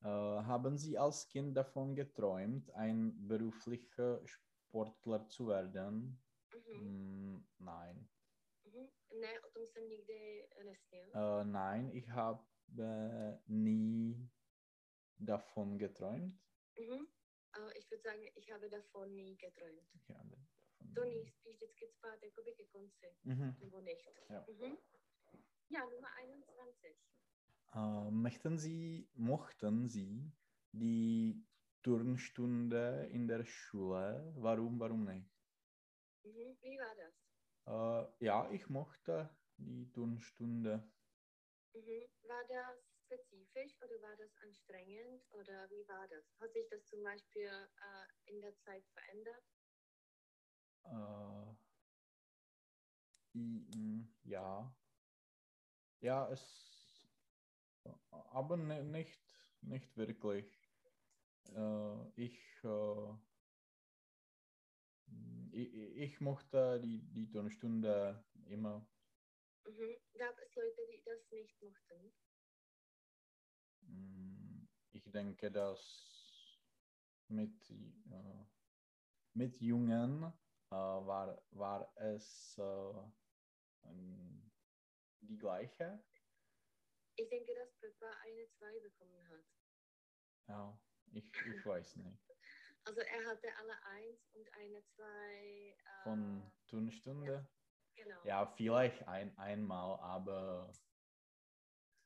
Äh, haben Sie als Kind davon geträumt, ein beruflicher Sportler zu werden? Mhm. Mm, nein. Mhm. Ne, o tom jsem nikdy nesnil. Äh, nein, ich habe nie davon geträumt. Mhm. Äh, ich würde sagen, ich habe davon nie geträumt. Ich habe davon To ní, spíš vždycky spát jakoby ke konci, Mhm. nebo nicht. Ja. Mhm. Ja, Nummer 21. Äh, möchten Sie, mochten Sie die Turnstunde in der Schule? Warum, warum nicht? Mhm. Wie war das? Äh, ja, ich mochte die Turnstunde. Mhm. War das spezifisch oder war das anstrengend oder wie war das? Hat sich das zum Beispiel äh, in der Zeit verändert? Äh, m, ja. Ja, es. Aber ne, nicht, nicht wirklich. Äh, ich, äh, ich, ich mochte die, die Turnstunde immer. Mhm. Gab es Leute, die das nicht mochten? Mm, Ich denke, dass mit, äh, mit Jungen äh, war, war es äh, die gleiche. Ich denke, dass Peppa eine 2 bekommen hat. Ja, ich, ich weiß nicht. Also er hatte alle 1 und eine 2. Äh, Von Turnstunde? Genau. Ja, vielleicht ein, einmal, aber,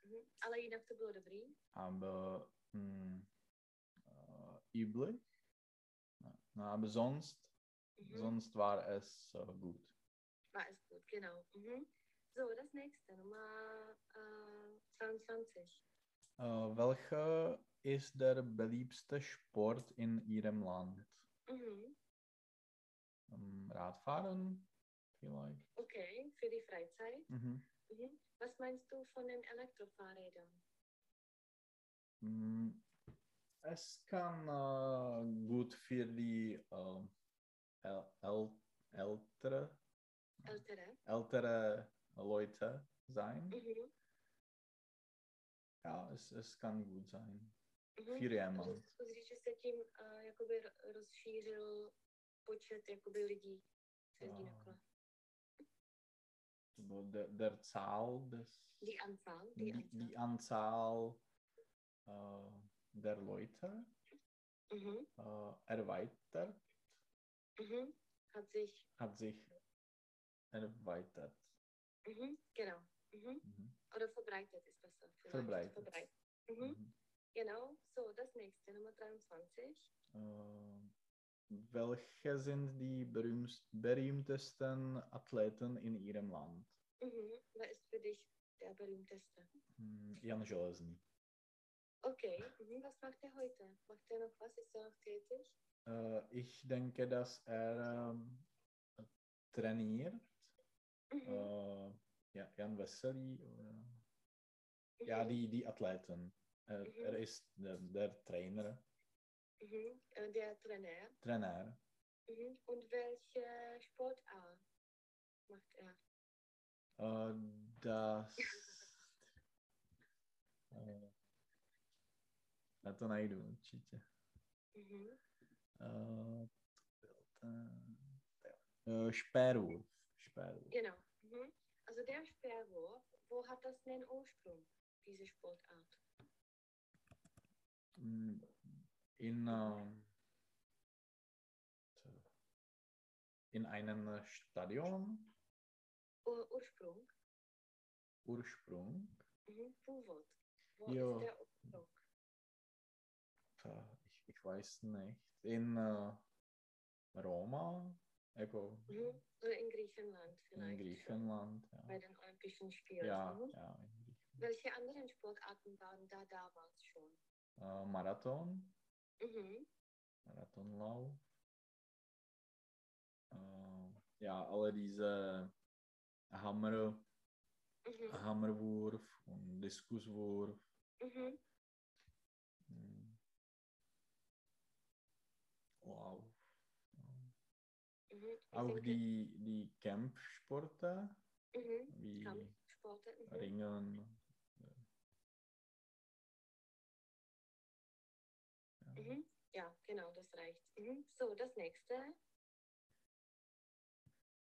Mhm. Ale jinak to bylo dobrý. aber mm, äh, üblich. Ja, aber sonst, Mhm. sonst war es äh, gut. War es gut, genau. Mhm. So, das nächste, Nummer äh, 22. Äh, ist der beliebste Sport in Ihrem Land? Mhm. Ähm, Radfahren vielleicht? Okay, für die Freizeit. Mhm. Mhm. Was meinst du von den Elektrofahrrädern? Mm, Es kann äh, gut für die äh, äl äl ältere, Ältere? ältere Leute sein. Mhm. Ja, es, es kann gut sein. Mhm. Jemand. Chci říct, že se tím uh, jakoby ro- rozšířil počet jakoby lidí, co jezdí na kole. So Der, der Zahl des, Die Anzahl, die die, Anzahl. die Anzahl äh, der Leute Mhm. äh, erweitert, Mhm. Hat sich, hat sich erweitert. mhm. genau. Mhm. Mhm. Oder verbreitet ist besser. vielleicht. Verbreitet. Verbreitet. Mhm. Mhm. Genau, so, das nächste, Nummer 23. Äh, welche sind die berühmst, berühmtesten Athleten in Ihrem Land? Mhm. Wer ist für dich der berühmteste? Hm, Jan Železný. Okay, mhm. was macht er heute? Macht er noch was? Ist er noch tätig? Äh, ich denke, dass er ähm, trainiert. Mhm. Äh, ja, Jan Veselý. Oder, ja, Mhm. die, die Athleten. Er, Mhm. er ist der, der Trainer. Mhm. Äh, der Trainer. Trainer. Mhm. Und welche Sportart macht er? Äh, das. äh, na to najdu určitě. Byl ten- äh, Sperrwurf. Sperrwurf. Genau. Mhm. Also der Speerwurf, wo hat das den Ursprung, diese Sportart? In, ähm, in einem Stadion Ur Ursprung? Ursprung. Mhm. Wo ist der Ursprung? Äh, Ich, ich weiß nicht. In äh, Roma, jako Mhm. So in Griechenland in vielleicht. Griechenland. Bei Ja, den Olympischen Spielen. ja, ja in Griechenland. Welche anderen Sportarten waren da damals schon? Äh, Marathon, Mhm. Marathonlauf. Äh, ja, alle diese Hammer, Mhm. Hammerwurf und Diskuswurf. Mhm. Mm. Wow. Mhm. Auch die, die Kampfsporte Mhm. wie Kampfsporte. Mhm. Ringen. Mhm. So, das nächste.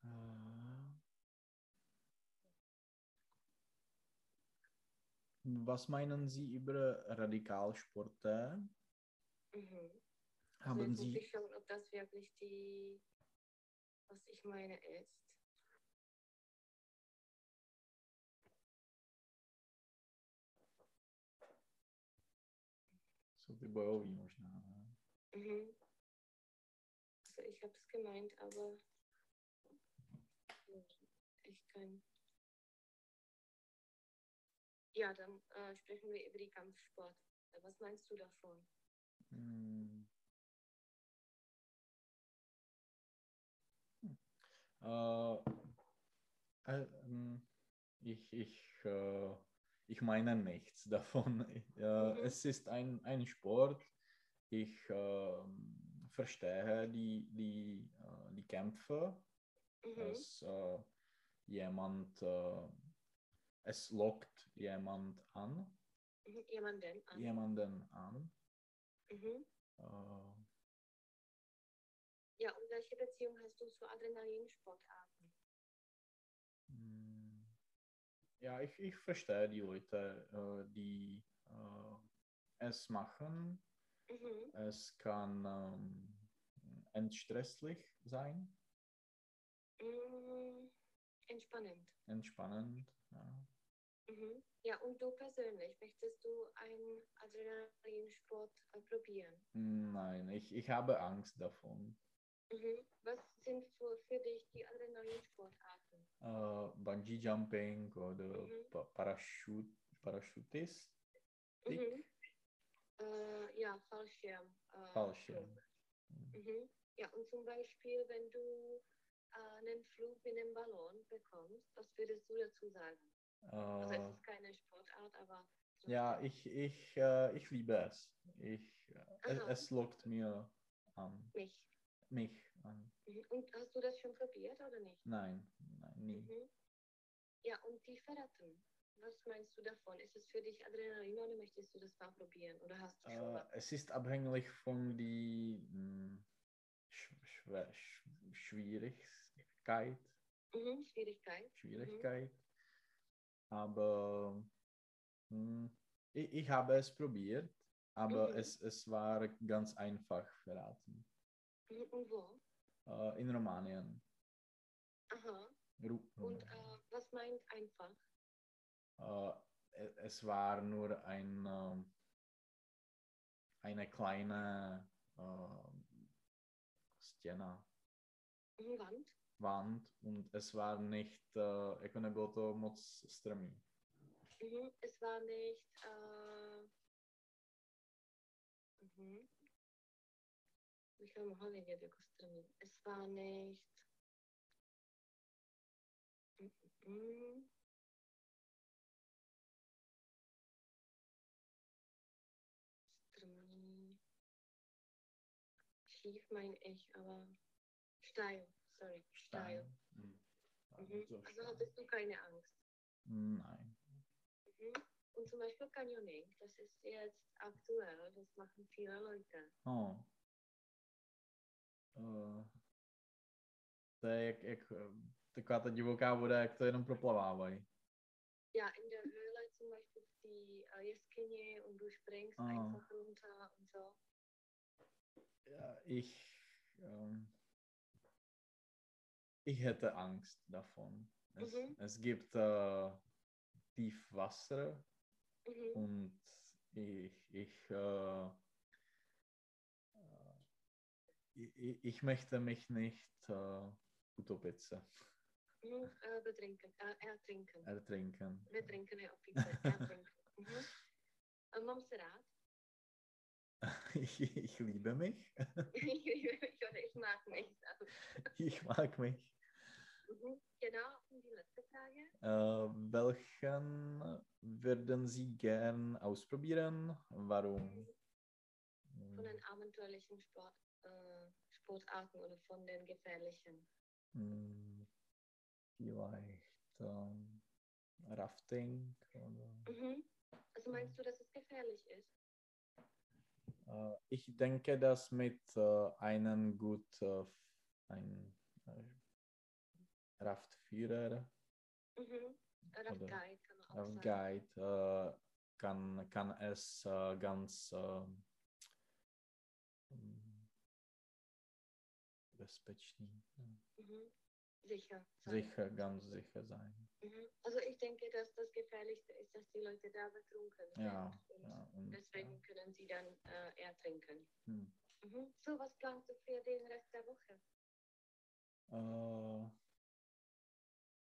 Äh, Was meinen Sie über Radikalsporte? Mhm. Also Haben muss Sie, ich schauen, ob das wirklich die, was ich meine, ist. jsou ty bojový možná, ne? Mhm. Ich habe es gemeint, aber ich kann. Ja, dann äh, sprechen wir über die Kampfsport. Was meinst du davon? Hm. Hm. Äh, äh, ich, ich, äh, ich meine nichts davon. Mhm. Es ist ein, ein Sport. Ich ähm, verstehe die, die, äh, die Kämpfe. Mhm. dass äh, jemand, äh, es lockt jemand an, Mhm. Jemanden an. jemanden an. Mhm. Äh, Ja, und welche Beziehung hast du zu Adrenalinsportarten? mh, ja, ich, ich verstehe die Leute, äh, die äh, es machen. Mhm. Es kann ähm, entstresslich sein, Mm, Entspannend. entspannend. Ja. Mhm. Ja, und du persönlich, möchtest du einen Adrenalinsport probieren? Nein, ich, ich habe Angst davon. Mhm. Was sind für, für dich die Adrenalinsportarten? Äh, Bungee Jumping oder Mhm. pa Parachut Parachutist. Dick. Mhm. Äh, ja, Fallschirm. Äh, Fallschirm. Mhm. Ja, und zum Beispiel, wenn du äh, einen Flug mit einem Ballon bekommst, was würdest du dazu sagen? Also es Äh, ist keine Sportart, aber ja, ich, ich, äh, ich liebe es. Ich, es, es lockt mir an. mich. Mich an. Mhm. Und hast du das schon probiert oder nicht? Nein, nein, nie. Mhm. Ja, und die Ferraten. Was meinst du davon? Ist es für dich Adrenalin oder möchtest du das mal probieren? Oder hast du schon Äh, es ist abhängig von die mh, Sch Schwer Sch Schwierigkeit. Mhm. Schwierigkeit. Schwierigkeit. Aber mh, ich, ich habe es probiert, aber Mhm. es, es war ganz einfach verraten. Mhm. Und wo? Äh, in Rumänien. Aha. Ru Und äh, was meint einfach? Äh, e- es war nur ein, ähm, eine kleine äh, Stena, Mhm. Wand? Wand und es war nicht, äh, jako nebylo to moc strmý. Mhm. Es war nicht. Äh, mhm. Vědět jako strmý. Es war nicht. Mhm. Schief meine ich, aber steil. Sorry, steil. Hm. Mhm. So Also steil. hattest du keine Angst. Nein. Mhm. Und zum Beispiel Canyoning, das ist jetzt aktuell, das machen viele Leute. Oh. Uh, to je jak, jak taková ta divoká voda, jak to jenom proplavávají. Ja, in der Höhle zum Beispiel die äh, Jeskynie und du springst Ah. einfach runter und so. Ja, ich, ähm, ich hätte Angst davon. Es, Mhm. es gibt äh, tief Wasser Mhm. und ich, ich, äh, äh, ich, ich möchte mich nicht äh, utopice Mhm. Äh, betrinken, äh, ertrinken. ertrinken. Betrinken opice, ertrinken. Mhm. Äh, mám se rád. Ich, ich liebe mich. Oder ich mag mich. Ich mag mich. Mhm. Genau, und die letzte Frage. Äh, welchen würden Sie gern ausprobieren? Warum? Von den abenteuerlichen Sport, äh, Sportarten oder von den gefährlichen. Hm, vielleicht ähm, Rafting oder Mhm. Also meinst du, dass es gefährlich ist? Äh, ich denke, dass mit äh, einem gut äh, ein äh, Raftführer, Mhm. Raft Oder Guide kann sagen. Guide, kann, kann es ganz bezpečný, Mhm. Sicher. sicher, ganz sicher sein. Mhm. Also ich denke, dass das Gefährlichste ist, dass die Leute da betrunken sind. Ja, Und ja, und, deswegen ja. können sie dann äh, ertrinken. Hm. Mhm. So, was planst du für den Rest der Woche? Äh,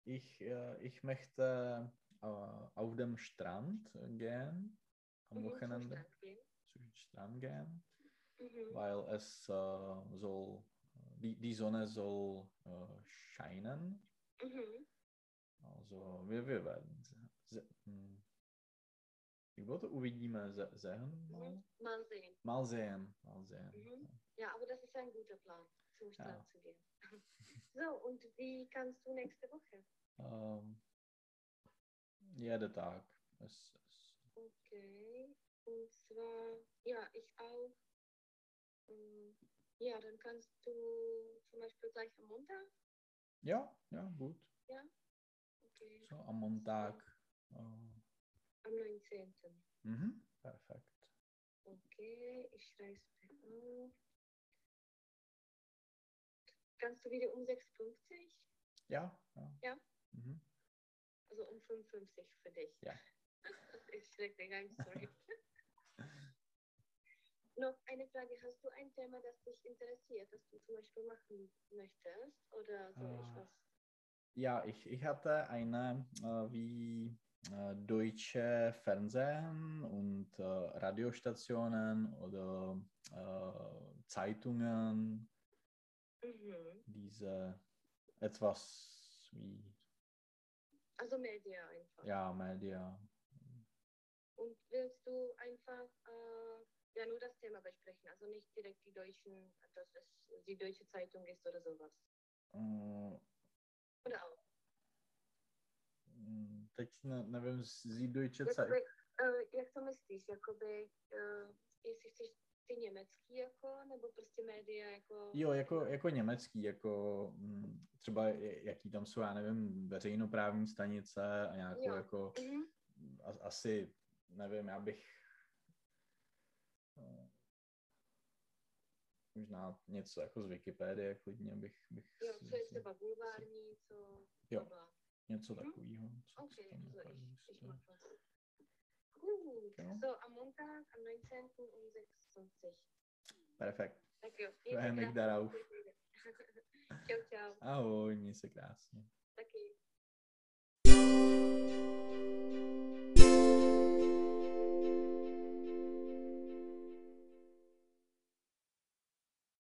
ich, äh, ich möchte äh, auf dem Strand gehen, am Mhm, zum Wochenende Strand gehen. zum Strand gehen, Mhm. weil es äh, soll, die, die Sonne soll äh, scheinen. Mhm. Also wir, wir werden hm, jak bylo to uvidíme, se, sehen? Mal? Sehen. mal sehen, mal sehen. Mhm. Ja, aber das ist ein guter Plan, zum Strand Ja. zu gehen. So, und wie kannst du nächste Woche? Ähm, jeden Tag. Es, es, Okay. Und zwar, ja, ich auch. Ähm, Ja, dann kannst du zum Beispiel gleich am Montag. ja, ja, gut. Okay. So am Montag. Äh, Am 19. mhm, perfekt. Okay, ich schreibe es mir auf. Kannst du wieder um 6,50? Ja, ja. Ja. Mhm. Also um 55 für dich. Ja. ich schrecke ganz sorry. Noch eine Frage. Hast du ein Thema, das dich interessiert, das du zum Beispiel machen möchtest? Oder soll ich Ah. was? Ja, ich, ich hatte eine äh, wie äh, deutsche Fernsehen und äh, Radiostationen oder äh, Zeitungen, Mhm. diese etwas wie Also Media einfach. ja, Media. Und willst du einfach äh, ja nur das Thema besprechen? Also nicht direkt die deutschen, dass es die deutsche Zeitung ist oder sowas. Äh, Oder auch. mm, teď ne, nevím, z Jakoby, Zeitung. uh, jak to myslíš? Jakoby, uh, jestli chceš ty německý jako, nebo prostě média jako... Jo, jako, jako německý, jako mm, třeba jaký tam jsou, já nevím, veřejnoprávní stanice a nějakou Jo. jako Mhm. a- asi, nevím, já bych eh, možná něco jako z Wikipedie, klidně bych, bych Jo, co je třeba bulvární, co... Jo. Něco Mhm. takového. Co, Okay, also napadlo, ich, ich to- mach was. Gut, Ja. so am Montag, am 19. um 6.50 Perfekt. Tak jo. Mějte jak krásně. darauf. čau, čau. Ahoj, měj se krásně. Taky.